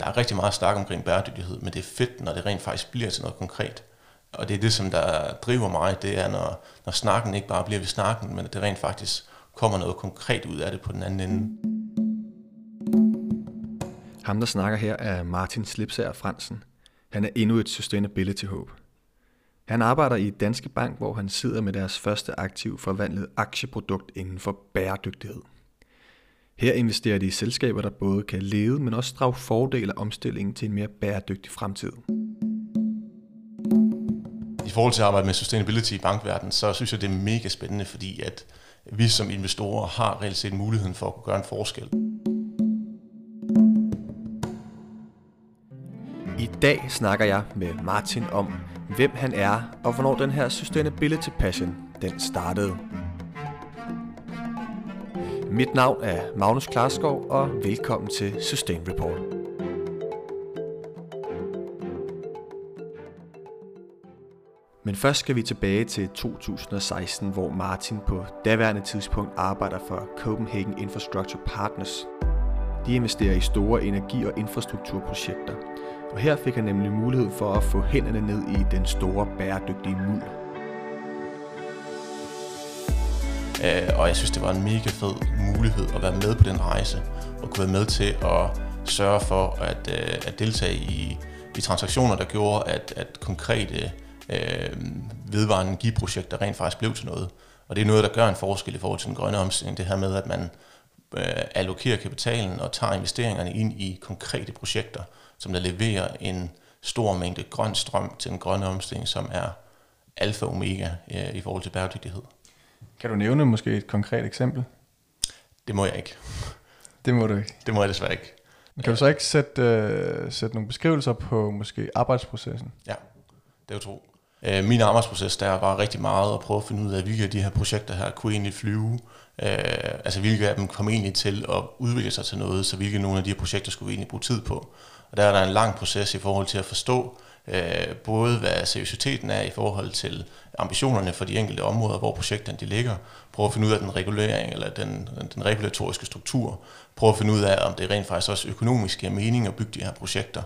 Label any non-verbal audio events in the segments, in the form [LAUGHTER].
der er rigtig meget snak omkring bæredygtighed, men det er fedt, når det rent faktisk bliver til noget konkret. Og det er det, som der driver mig, det er, når, når snakken ikke bare bliver ved snakken, men at det rent faktisk kommer noget konkret ud af det på den anden ende. Ham, der snakker her, er Martin Slipsager Fransen. Han er endnu et sustainability håb. Han arbejder i Danske Bank, hvor han sidder med deres første aktiv forvandlet aktieprodukt inden for bæredygtighed. Her investerer de i selskaber, der både kan lede, men også drage fordele af omstillingen til en mere bæredygtig fremtid. I forhold til at arbejde med sustainability i bankverdenen, så synes jeg, det er mega spændende, fordi at vi som investorer har reelt set muligheden for at kunne gøre en forskel. I dag snakker jeg med Martin om, hvem han er, og hvornår den her sustainability passion, den startede. Mit navn er Magnus Klarskov, og velkommen til Sustain Report. Men først skal vi tilbage til 2016, hvor Martin på daværende tidspunkt arbejder for Copenhagen Infrastructure Partners. De investerer i store energi- og infrastrukturprojekter, og her fik han nemlig mulighed for at få hænderne ned i den store bæredygtige muld. Øh, og jeg synes, det var en mega fed mulighed at være med på den rejse, og kunne være med til at sørge for at, øh, at deltage i, i transaktioner, der gjorde, at, at konkrete øh, vedvarende energiprojekter rent faktisk blev til noget. Og det er noget, der gør en forskel i forhold til den grønne omstilling, det her med, at man øh, allokerer kapitalen og tager investeringerne ind i konkrete projekter, som der leverer en stor mængde grøn strøm til den grønne omstilling, som er alfa og omega øh, i forhold til bæredygtighed. Kan du nævne måske et konkret eksempel? Det må jeg ikke. Det må du ikke. Det må jeg desværre ikke. Men kan du så ikke sætte, øh, sætte nogle beskrivelser på måske arbejdsprocessen? Ja, det er jo tro. Øh, min arbejdsproces, der var rigtig meget at prøve at finde ud af, hvilke af de her projekter her kunne egentlig flyve. Øh, altså hvilke af dem kom egentlig til at udvikle sig til noget, så hvilke nogle af de her projekter skulle vi egentlig bruge tid på. Og der er der en lang proces i forhold til at forstå, øh, både hvad seriøsiteten er i forhold til ambitionerne for de enkelte områder, hvor projekterne de ligger, prøve at finde ud af den regulering eller den, den regulatoriske struktur, prøve at finde ud af, om det rent faktisk også økonomisk giver mening at bygge de her projekter,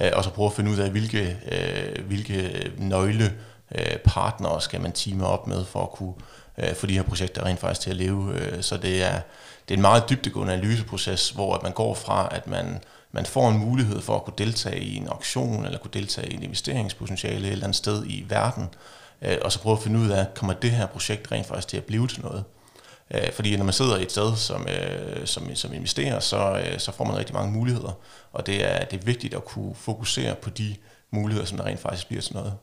øh, og så prøve at finde ud af, hvilke, øh, hvilke nøgle øh, partnere skal man time op med for at kunne øh, få de her projekter rent faktisk til at leve. Øh, så det er, det er en meget dybdegående analyseproces, hvor at man går fra, at man man får en mulighed for at kunne deltage i en auktion, eller kunne deltage i en investeringspotentiale et eller andet sted i verden, øh, og så prøve at finde ud af, kommer det her projekt rent faktisk til at blive til noget? Øh, fordi når man sidder i et sted som, øh, som, som investerer, så, øh, så får man rigtig mange muligheder, og det er, det er vigtigt at kunne fokusere på de muligheder, som der rent faktisk bliver til noget.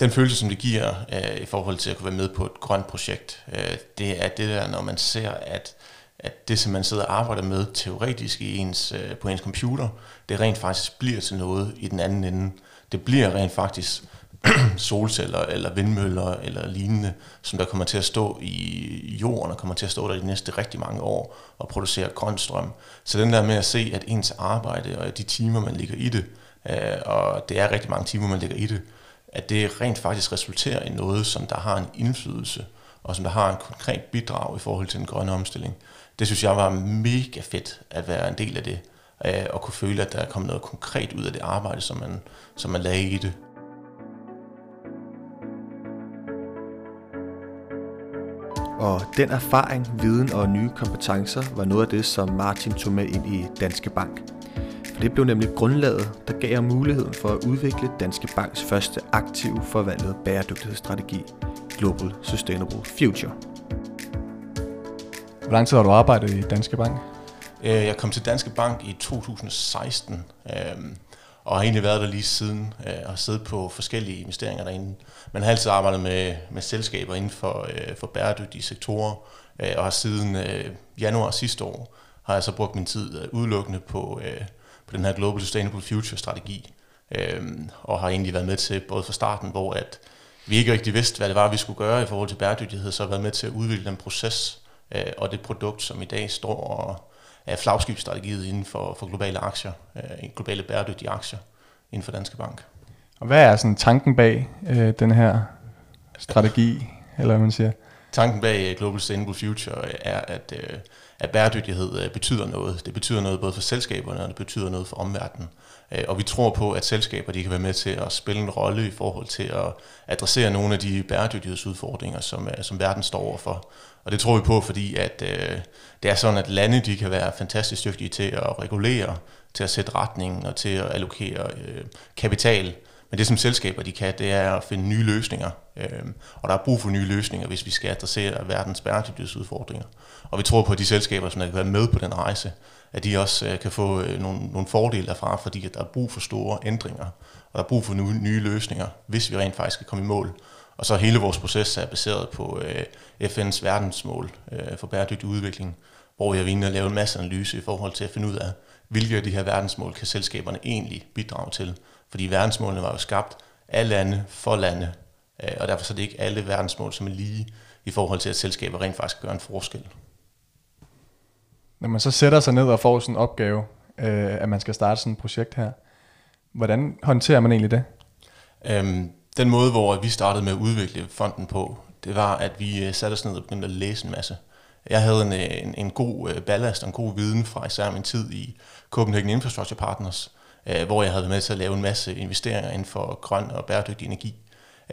Den følelse, som det giver øh, i forhold til at kunne være med på et grønt projekt, øh, det er det der, når man ser, at at det, som man sidder og arbejder med teoretisk i ens, øh, på ens computer, det rent faktisk bliver til noget i den anden ende. Det bliver rent faktisk [CLEARS THROAT] solceller eller vindmøller eller lignende, som der kommer til at stå i jorden og kommer til at stå der de næste rigtig mange år og producere grøn strøm. Så den der med at se, at ens arbejde og de timer, man ligger i det, øh, og det er rigtig mange timer, man ligger i det, at det rent faktisk resulterer i noget, som der har en indflydelse, og som der har en konkret bidrag i forhold til den grønne omstilling det synes jeg var mega fedt at være en del af det, øh, og kunne føle, at der kom noget konkret ud af det arbejde, som man, som man lagde i det. Og den erfaring, viden og nye kompetencer var noget af det, som Martin tog med ind i Danske Bank. For det blev nemlig grundlaget, der gav ham muligheden for at udvikle Danske Banks første aktive forvandlede bæredygtighedsstrategi, Global Sustainable Future. Hvor lang tid har du arbejdet i Danske Bank? Øh, jeg kom til Danske Bank i 2016, øhm, og har egentlig været der lige siden, øh, og har siddet på forskellige investeringer derinde. Man har altid arbejdet med, med selskaber inden for, øh, for bæredygtige sektorer, og har siden januar sidste år, har jeg så brugt min tid udelukkende på, på den her Global Sustainable Future-strategi, øhm, og har egentlig været med til, både fra starten, hvor at vi ikke rigtig vidste, hvad det var, vi skulle gøre i forhold til bæredygtighed, så har været med til at udvikle den proces, øh, og det produkt, som i dag står og er flagskibsstrategiet inden for, for globale aktier, øh, globale bæredygtige aktier inden for Danske Bank. Og hvad er sådan tanken bag øh, den her strategi, eller hvad man siger? Tanken bag øh, Global Sustainable Future øh, er, at, øh, at bæredygtighed betyder noget. Det betyder noget både for selskaberne, og det betyder noget for omverdenen. Og vi tror på, at selskaber de kan være med til at spille en rolle i forhold til at adressere nogle af de bæredygtighedsudfordringer, som, som verden står overfor. Og det tror vi på, fordi at, øh, det er sådan, at lande de kan være fantastisk dygtige til at regulere, til at sætte retningen og til at allokere øh, kapital. Men det som selskaber de kan, det er at finde nye løsninger. Øhm, og der er brug for nye løsninger, hvis vi skal adressere verdens bæredygtighedsudfordringer. Og vi tror på, at de selskaber, som kan være med på den rejse, at de også øh, kan få øh, nogle, nogle fordele derfra, fordi at der er brug for store ændringer, og der er brug for nye, nye løsninger, hvis vi rent faktisk skal komme i mål. Og så hele vores proces er baseret på øh, FN's verdensmål øh, for bæredygtig udvikling, hvor vi har været lave en masse analyse i forhold til at finde ud af, hvilke af de her verdensmål kan selskaberne egentlig bidrage til. Fordi verdensmålene var jo skabt af lande for lande, øh, og derfor så er det ikke alle verdensmål, som er lige i forhold til, at selskaber rent faktisk gør en forskel. Når man så sætter sig ned og får sådan en opgave, øh, at man skal starte sådan et projekt her, hvordan håndterer man egentlig det? Øhm, den måde, hvor vi startede med at udvikle fonden på, det var, at vi øh, satte os ned og begyndte at læse en masse. Jeg havde en, en, en god øh, ballast og en god viden fra især min tid i Copenhagen Infrastructure Partners, øh, Øh, hvor jeg havde været med til at lave en masse investeringer inden for grøn og bæredygtig energi.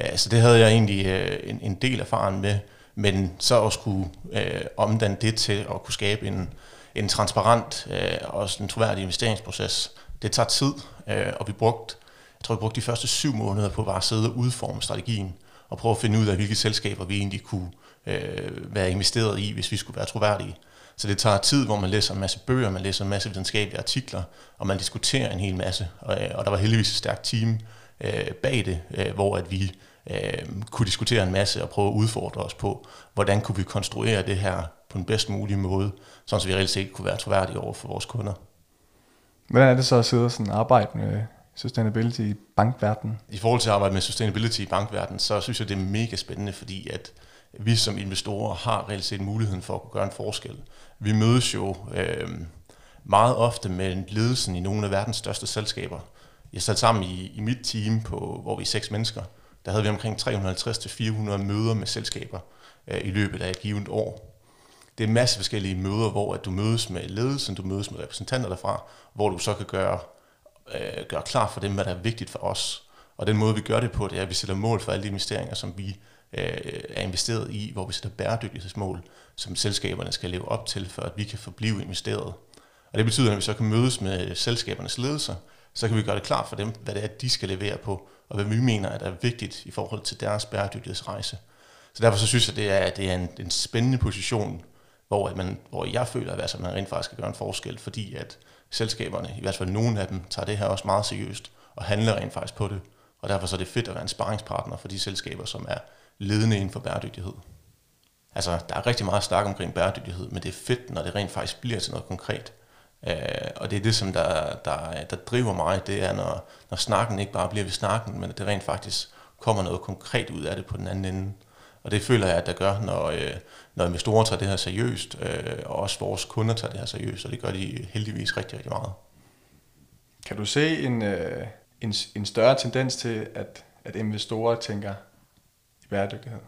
Øh, så det havde jeg egentlig øh, en, en del erfaring med, men så at skulle øh, omdanne det til at kunne skabe en, en transparent øh, og en troværdig investeringsproces, det tager tid, øh, og vi brugte, jeg tror, vi brugte de første syv måneder på bare at sidde og udforme strategien, og prøve at finde ud af, hvilke selskaber vi egentlig kunne øh, være investeret i, hvis vi skulle være troværdige. Så det tager tid, hvor man læser en masse bøger, man læser en masse videnskabelige artikler, og man diskuterer en hel masse. Og, øh, og der var heldigvis et stærkt team øh, bag det, øh, hvor at vi øh, kunne diskutere en masse og prøve at udfordre os på, hvordan kunne vi konstruere det her på den bedst mulige måde, så vi reelt set kunne være troværdige over for vores kunder. Hvordan er det så at sidde og sådan arbejde med sustainability i bankverdenen? I forhold til at arbejde med sustainability i bankverdenen, så synes jeg, det er mega spændende, fordi at vi som investorer har reelt set muligheden for at kunne gøre en forskel. Vi mødes jo øh, meget ofte med ledelsen i nogle af verdens største selskaber. Jeg sad sammen i, i mit team, på, hvor vi er seks mennesker. Der havde vi omkring 350-400 møder med selskaber øh, i løbet af et givet år det er en masse forskellige møder, hvor at du mødes med ledelsen, du mødes med repræsentanter derfra, hvor du så kan gøre, øh, gøre klar for dem, hvad der er vigtigt for os. Og den måde, vi gør det på, det er, at vi sætter mål for alle de investeringer, som vi øh, er investeret i, hvor vi sætter bæredygtighedsmål, som selskaberne skal leve op til, for at vi kan forblive investeret. Og det betyder, at når vi så kan mødes med selskabernes ledelser, så kan vi gøre det klart for dem, hvad det er, de skal levere på, og hvad vi mener, at er vigtigt i forhold til deres bæredygtighedsrejse. Så derfor så synes jeg, det er, det er en, en spændende position hvor, at man, hvor jeg føler, at altså, man rent faktisk skal gøre en forskel, fordi at selskaberne, i hvert fald nogle af dem, tager det her også meget seriøst og handler rent faktisk på det. Og derfor så er det fedt at være en sparringspartner for de selskaber, som er ledende inden for bæredygtighed. Altså, der er rigtig meget snak omkring bæredygtighed, men det er fedt, når det rent faktisk bliver til noget konkret. Øh, og det er det, som der, der, der driver mig, det er, når, når snakken ikke bare bliver ved snakken, men at det rent faktisk kommer noget konkret ud af det på den anden ende. Og det føler jeg, at der gør, når, øh, når investorer tager det her seriøst, øh, og også vores kunder tager det her seriøst, og det gør de heldigvis rigtig, rigtig meget. Kan du se en, øh, en, en større tendens til, at, at investorer tænker i bæredygtighed?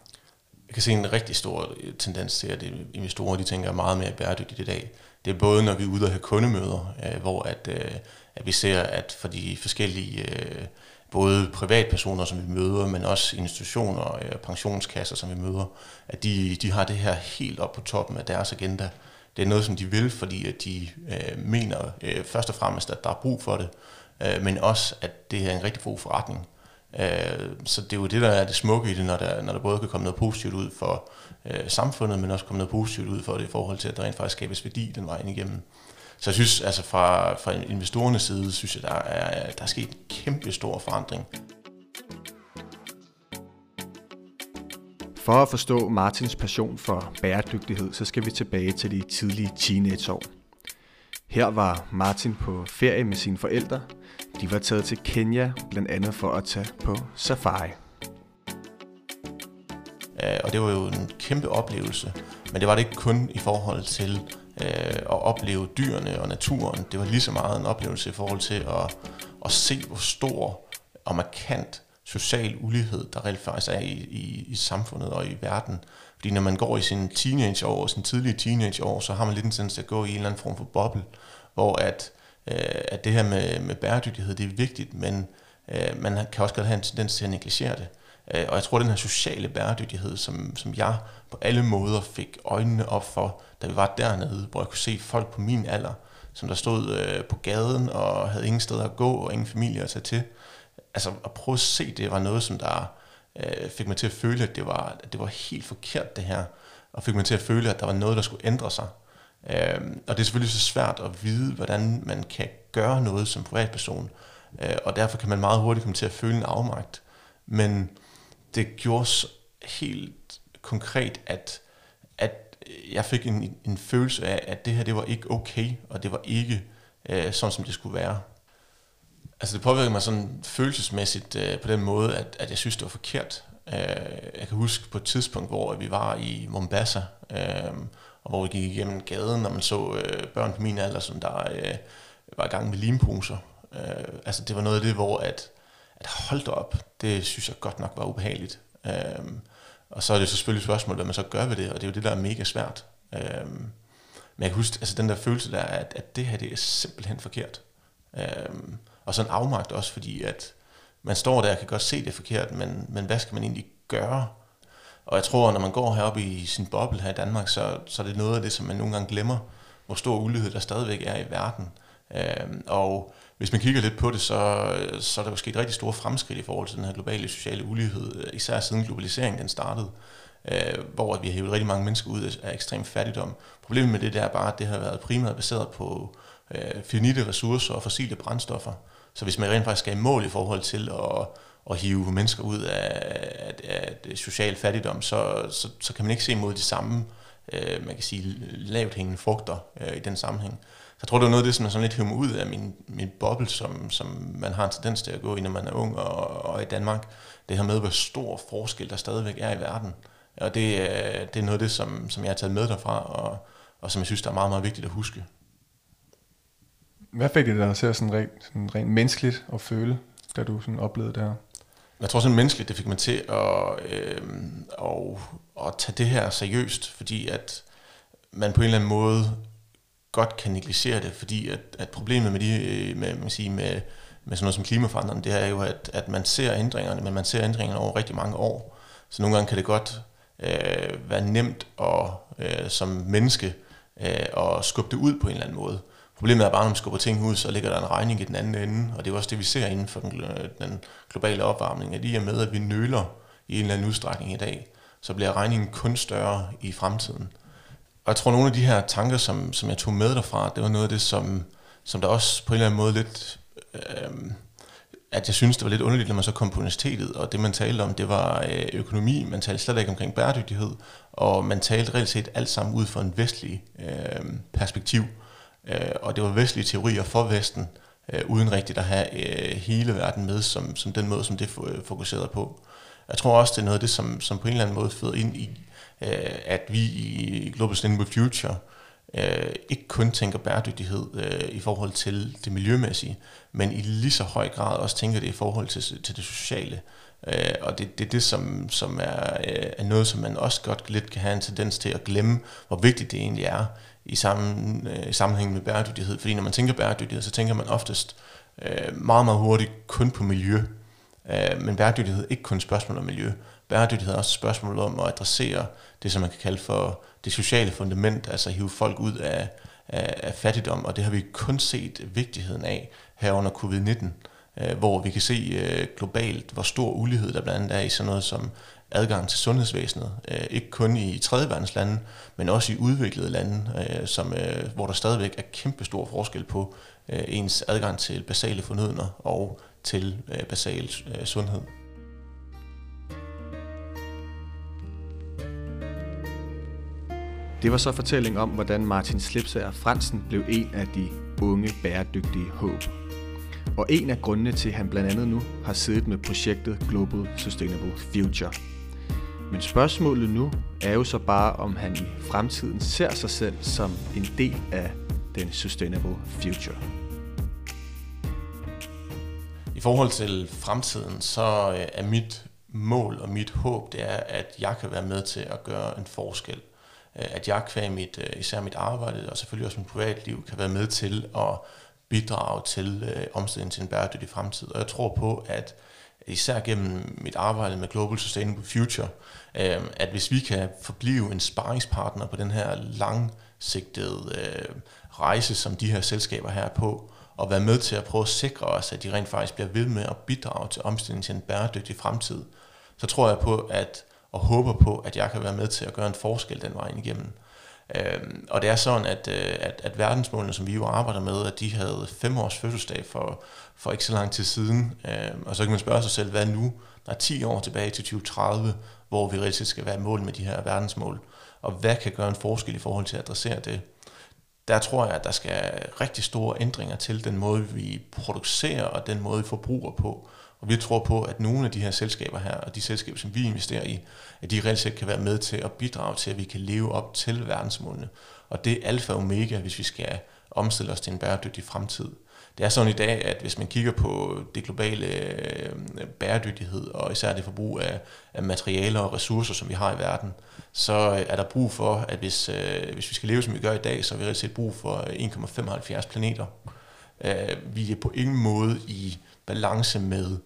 Jeg kan se en rigtig stor øh, tendens til, at øh, investorer de tænker meget mere bæredygtigt i dag. Det er både, når vi er ude og have kundemøder, øh, hvor at, øh, at vi ser, at for de forskellige øh, både privatpersoner, som vi møder, men også institutioner øh, og øh, pensionskasser, som vi møder, at de, de har det her helt op på toppen af deres agenda. Det er noget, som de vil, fordi at de øh, mener øh, først og fremmest, at der er brug for det, øh, men også, at det er en rigtig god forretning. Øh, så det er jo det, der er det smukke i det, når der, når der både kan komme noget positivt ud for øh, samfundet, men også komme noget positivt ud for det i forhold til, at der rent faktisk skabes værdi den vej ind igennem. Så jeg synes, altså fra, fra investorernes side, synes jeg, der er, der er sket en kæmpe stor forandring. For at forstå Martins passion for bæredygtighed, så skal vi tilbage til de tidlige teenageår. Her var Martin på ferie med sine forældre. De var taget til Kenya, blandt andet for at tage på safari. Øh, og det var jo en kæmpe oplevelse, men det var det ikke kun i forhold til øh, at opleve dyrene og naturen. Det var lige så meget en oplevelse i forhold til at, at se, hvor stor og markant social ulighed, der rent faktisk er i, i, i samfundet og i verden. Fordi når man går i sin teenageår, sin tidlige teenageår, så har man lidt en tendens til at gå i en eller anden form for boble, hvor at, øh, at det her med, med bæredygtighed, det er vigtigt, men øh, man kan også godt have en tendens til at negligere det. Øh, og jeg tror, at den her sociale bæredygtighed, som, som jeg på alle måder fik øjnene op for, da vi var dernede, hvor jeg kunne se folk på min alder, som der stod øh, på gaden og havde ingen steder at gå og ingen familie at tage til. Altså at prøve at se det var noget, som der øh, fik mig til at føle, at det, var, at det var helt forkert det her, og fik mig til at føle, at der var noget, der skulle ændre sig. Øh, og det er selvfølgelig så svært at vide, hvordan man kan gøre noget som privatperson, øh, og derfor kan man meget hurtigt komme til at føle en afmagt. Men det gjorde helt konkret, at, at jeg fik en, en følelse af, at det her det var ikke okay, og det var ikke øh, sådan, som det skulle være. Altså det påvirkede mig sådan følelsesmæssigt øh, på den måde, at, at jeg synes, det var forkert. Øh, jeg kan huske på et tidspunkt, hvor vi var i Mombasa, øh, og hvor vi gik igennem gaden, når man så øh, børn på min alder, som der øh, var i gang med limposer. Øh, altså det var noget af det, hvor at, at holdt op, det synes jeg godt nok var ubehageligt. Øh, og så er det så selvfølgelig et spørgsmål, hvad man så gør ved det, og det er jo det, der er mega svært. Øh, men jeg kan huske altså den der følelse der, at, at det her, det er simpelthen forkert. Øh, og så en afmagt også, fordi at man står der og kan godt se det forkert, men, men hvad skal man egentlig gøre? Og jeg tror, når man går heroppe i sin boble her i Danmark, så, så er det noget af det, som man nogle gange glemmer, hvor stor ulighed der stadigvæk er i verden. Øh, og hvis man kigger lidt på det, så, så er der jo sket rigtig store fremskridt i forhold til den her globale sociale ulighed, især siden globaliseringen den startede, øh, hvor vi har hævet rigtig mange mennesker ud af ekstrem fattigdom. Problemet med det der er bare, at det har været primært baseret på øh, finite ressourcer og fossile brændstoffer. Så hvis man rent faktisk skal i mål i forhold til at, at hive mennesker ud af, af, af social fattigdom, så, så, så kan man ikke se mod de samme, øh, man kan sige, lavt hængende frugter øh, i den sammenhæng. Så jeg tror, det er noget af det, som er sådan lidt hivet ud af min, min boble, som, som man har en tendens til at gå i, når man er ung og, og i Danmark. Det her med, hvor stor forskel der stadigvæk er i verden. Og det, øh, det er noget af det, som, som jeg har taget med derfra, og, og som jeg synes, der er meget, meget vigtigt at huske. Hvad fik det dig til sådan rent, sådan rent menneskeligt at føle, da du sådan oplevede det her? Jeg tror sådan menneskeligt, det fik mig til at, øh, at, at tage det her seriøst, fordi at man på en eller anden måde godt kan negligere det, fordi at, at problemet med, de, øh, med, man siger, med, med sådan noget som klimaforandring, det er jo, at, at man ser ændringerne, men man ser ændringerne over rigtig mange år. Så nogle gange kan det godt øh, være nemt at, øh, som menneske øh, at skubbe det ud på en eller anden måde. Problemet er bare, når man skubber ting ud, så ligger der en regning i den anden ende, og det er også det, vi ser inden for den, den globale opvarmning, at i og med, at vi nøler i en eller anden udstrækning i dag, så bliver regningen kun større i fremtiden. Og jeg tror, nogle af de her tanker, som, som jeg tog med derfra, det var noget af det, som, som der også på en eller anden måde lidt... Øh, at jeg synes, det var lidt underligt, når man så kom på universitetet, og det man talte om, det var øh, økonomi, man talte slet ikke omkring bæredygtighed, og man talte reelt set alt sammen ud fra en vestlig øh, perspektiv. Øh, og det var vestlige teorier for Vesten, øh, uden rigtigt at have øh, hele verden med, som, som den måde, som det øh, fokuserede på. Jeg tror også, det er noget af det, som, som på en eller anden måde føder ind i, øh, at vi i Global Sustainable Future øh, ikke kun tænker bæredygtighed øh, i forhold til det miljømæssige, men i lige så høj grad også tænker det i forhold til, til det sociale. Øh, og det, det det, som, som er, øh, er noget, som man også godt lidt kan have en tendens til at glemme, hvor vigtigt det egentlig er i, sammen, øh, sammenhæng med bæredygtighed. Fordi når man tænker bæredygtighed, så tænker man oftest øh, meget, meget hurtigt kun på miljø. Øh, men bæredygtighed er ikke kun et spørgsmål om miljø. Bæredygtighed er også et spørgsmål om at adressere det, som man kan kalde for det sociale fundament, altså hive folk ud af, af, af fattigdom, og det har vi kun set vigtigheden af her under covid-19, øh, hvor vi kan se øh, globalt, hvor stor ulighed der blandt andet er i sådan noget som adgang til sundhedsvæsenet, øh, ikke kun i tredje lande, men også i udviklede lande, øh, som, øh, hvor der stadigvæk er kæmpe stor forskel på øh, ens adgang til basale fornødner og til øh, basal øh, sundhed. Det var så fortællingen om, hvordan Martin Slipsager Fransen blev en af de unge bæredygtige håb. Og en af grundene til, at han blandt andet nu har siddet med projektet Global Sustainable Future. Men spørgsmålet nu er jo så bare, om han i fremtiden ser sig selv som en del af den Sustainable Future. I forhold til fremtiden, så øh, er mit mål og mit håb, det er, at jeg kan være med til at gøre en forskel. Øh, at jeg kvæg mit, øh, især mit arbejde, og selvfølgelig også mit privatliv, kan være med til at bidrage til øh, omstillingen til en bæredygtig fremtid. Og jeg tror på, at især gennem mit arbejde med Global Sustainable Future, øh, at hvis vi kan forblive en sparringspartner på den her langsigtede øh, rejse, som de her selskaber her er på, og være med til at prøve at sikre os, at de rent faktisk bliver ved med at bidrage til omstillingen til en bæredygtig fremtid, så tror jeg på, at og håber på, at jeg kan være med til at gøre en forskel den vej igennem. Øh, og det er sådan, at, øh, at, at verdensmålene, som vi jo arbejder med, at de havde fem års fødselsdag for, for ikke så lang tid siden. Øh, og så kan man spørge sig selv, hvad nu? Der er 10 år tilbage til 2030, hvor vi reelt skal være mål med de her verdensmål. Og hvad kan gøre en forskel i forhold til at adressere det? Der tror jeg, at der skal rigtig store ændringer til den måde, vi producerer og den måde, vi forbruger på. Og vi tror på, at nogle af de her selskaber her, og de selskaber, som vi investerer i, at de reelt set kan være med til at bidrage til, at vi kan leve op til verdensmålene. Og det er alfa og omega, hvis vi skal omstille os til en bæredygtig fremtid. Det er sådan i dag, at hvis man kigger på det globale øh, bæredygtighed, og især det forbrug af, af materialer og ressourcer, som vi har i verden, så øh, er der brug for, at hvis, øh, hvis vi skal leve, som vi gør i dag, så har vi reelt set brug for øh, 1,75 planeter. Øh, vi er på ingen måde i balance med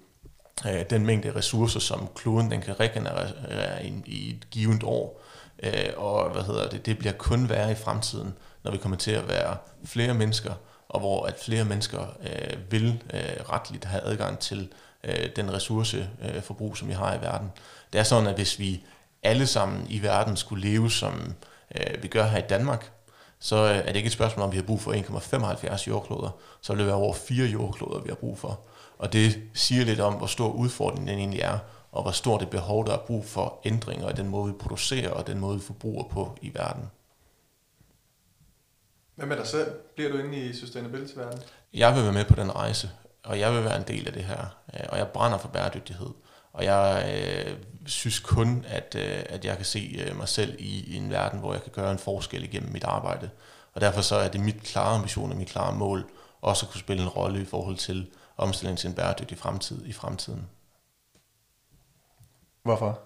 øh, den mængde ressourcer, som kloden den kan regenerere øh, i, i et givet år. Øh, og hvad hedder det, det bliver kun værre i fremtiden, når vi kommer til at være flere mennesker, og hvor at flere mennesker øh, vil øh, retligt have adgang til øh, den ressourceforbrug, øh, som vi har i verden. Det er sådan, at hvis vi alle sammen i verden skulle leve, som øh, vi gør her i Danmark, så øh, er det ikke et spørgsmål om, vi har brug for 1,75 jordkloder, så vil det være over fire jordkloder, vi har brug for. Og det siger lidt om, hvor stor udfordringen den egentlig er, og hvor stort det behov, der er brug for ændringer i den måde, vi producerer og den måde, vi forbruger på i verden. Hvad med dig selv? Bliver du inde i sustainability-verdenen? Jeg vil være med på den rejse, og jeg vil være en del af det her. Øh, og jeg brænder for bæredygtighed. Og jeg øh, synes kun, at, øh, at jeg kan se øh, mig selv i, i en verden, hvor jeg kan gøre en forskel igennem mit arbejde. Og derfor så er det mit klare ambition og mit klare mål også at kunne spille en rolle i forhold til omstilling til en bæredygtig fremtid i fremtiden. Hvorfor?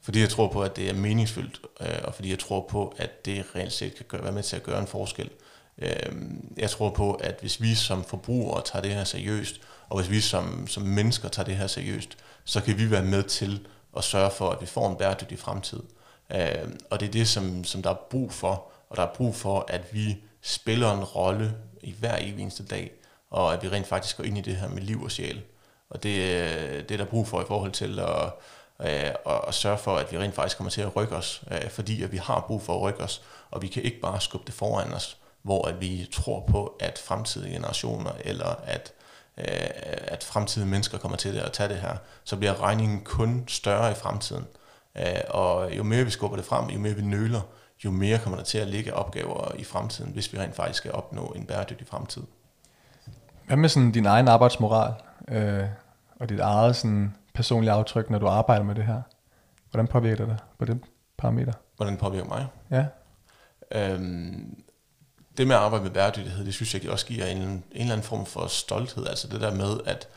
Fordi jeg tror på, at det er meningsfyldt, øh, og fordi jeg tror på, at det reelt set kan gøre, være med til at gøre en forskel. Øh, jeg tror på, at hvis vi som forbrugere tager det her seriøst, og hvis vi som, som mennesker tager det her seriøst, så kan vi være med til at sørge for, at vi får en bæredygtig fremtid. Øh, og det er det, som, som der er brug for, og der er brug for, at vi spiller en rolle i hver eneste dag, og at vi rent faktisk går ind i det her med liv og sjæl. Og det, øh, det er der brug for i forhold til at, øh, at, at sørge for, at vi rent faktisk kommer til at rykke os, øh, fordi at vi har brug for at rykke os, og vi kan ikke bare skubbe det foran os, hvor at vi tror på, at fremtidige generationer, eller at, at fremtidige mennesker kommer til at tage det her, så bliver regningen kun større i fremtiden. Og jo mere vi skubber det frem, jo mere vi nøler, jo mere kommer der til at ligge opgaver i fremtiden, hvis vi rent faktisk skal opnå en bæredygtig fremtid. Hvad med sådan din egen arbejdsmoral øh, og dit eget sådan personlige aftryk, når du arbejder med det her? Hvordan påvirker det dig på det parameter? Hvordan påvirker mig? Ja. Øhm, det med at arbejde med bæredygtighed, det synes jeg også giver en, en eller anden form for stolthed. Altså det der med, at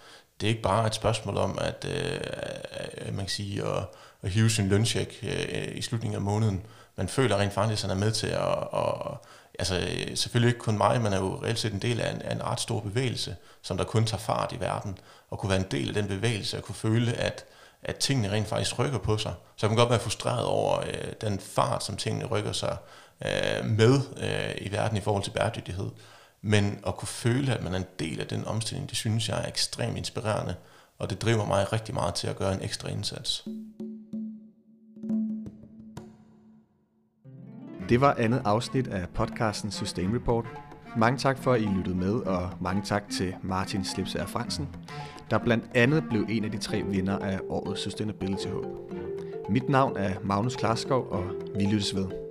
det ikke bare er et spørgsmål om, at øh, man kan sige, at, at hive sin løncheck øh, i slutningen af måneden. Man føler rent faktisk, at han er med til at, at altså selvfølgelig ikke kun mig, men er jo reelt set en del af en, af en ret stor bevægelse, som der kun tager fart i verden, og kunne være en del af den bevægelse, og kunne føle, at, at tingene rent faktisk rykker på sig. Så jeg kan godt være frustreret over øh, den fart, som tingene rykker sig øh, med øh, i verden i forhold til bæredygtighed. Men at kunne føle, at man er en del af den omstilling, det synes jeg er ekstremt inspirerende, og det driver mig rigtig meget til at gøre en ekstra indsats. Det var andet afsnit af podcasten Sustain Report. Mange tak for, at I lyttede med, og mange tak til Martin Slipsager Fransen, der blandt andet blev en af de tre vinder af årets Sustainability Hub. Mit navn er Magnus Klarskov, og vi lyttes ved.